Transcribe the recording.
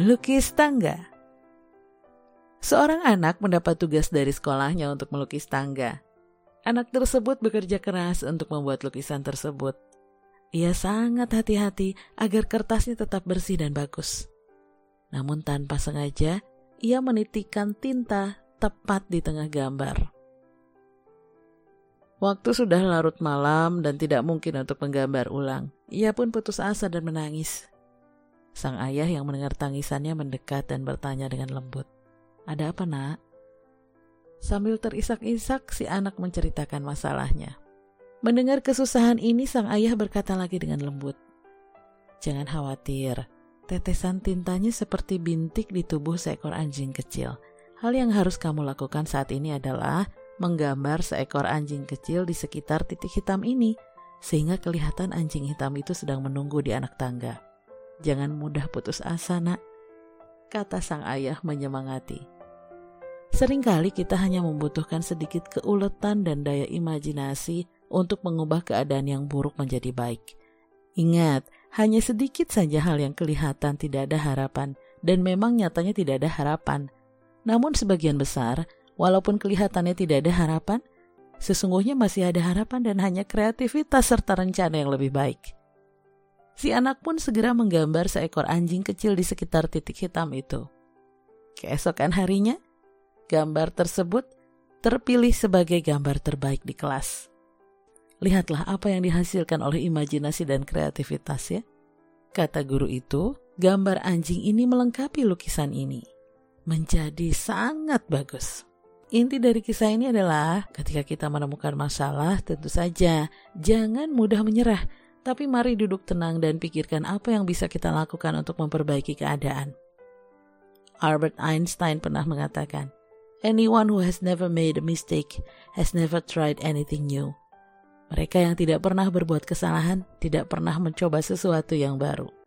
melukis tangga. Seorang anak mendapat tugas dari sekolahnya untuk melukis tangga. Anak tersebut bekerja keras untuk membuat lukisan tersebut. Ia sangat hati-hati agar kertasnya tetap bersih dan bagus. Namun tanpa sengaja, ia menitikan tinta tepat di tengah gambar. Waktu sudah larut malam dan tidak mungkin untuk menggambar ulang. Ia pun putus asa dan menangis. Sang ayah yang mendengar tangisannya mendekat dan bertanya dengan lembut. Ada apa nak? Sambil terisak-isak si anak menceritakan masalahnya. Mendengar kesusahan ini sang ayah berkata lagi dengan lembut. Jangan khawatir, tetesan tintanya seperti bintik di tubuh seekor anjing kecil. Hal yang harus kamu lakukan saat ini adalah menggambar seekor anjing kecil di sekitar titik hitam ini, sehingga kelihatan anjing hitam itu sedang menunggu di anak tangga. Jangan mudah putus asa, Nak, kata sang ayah menyemangati. Seringkali kita hanya membutuhkan sedikit keuletan dan daya imajinasi untuk mengubah keadaan yang buruk menjadi baik. Ingat, hanya sedikit saja hal yang kelihatan tidak ada harapan, dan memang nyatanya tidak ada harapan. Namun sebagian besar, Walaupun kelihatannya tidak ada harapan, sesungguhnya masih ada harapan dan hanya kreativitas serta rencana yang lebih baik. Si anak pun segera menggambar seekor anjing kecil di sekitar titik hitam itu. Keesokan harinya, gambar tersebut terpilih sebagai gambar terbaik di kelas. Lihatlah apa yang dihasilkan oleh imajinasi dan kreativitas ya. Kata guru itu, gambar anjing ini melengkapi lukisan ini. Menjadi sangat bagus. Inti dari kisah ini adalah ketika kita menemukan masalah, tentu saja jangan mudah menyerah, tapi mari duduk tenang dan pikirkan apa yang bisa kita lakukan untuk memperbaiki keadaan. Albert Einstein pernah mengatakan, Anyone who has never made a mistake has never tried anything new. Mereka yang tidak pernah berbuat kesalahan tidak pernah mencoba sesuatu yang baru.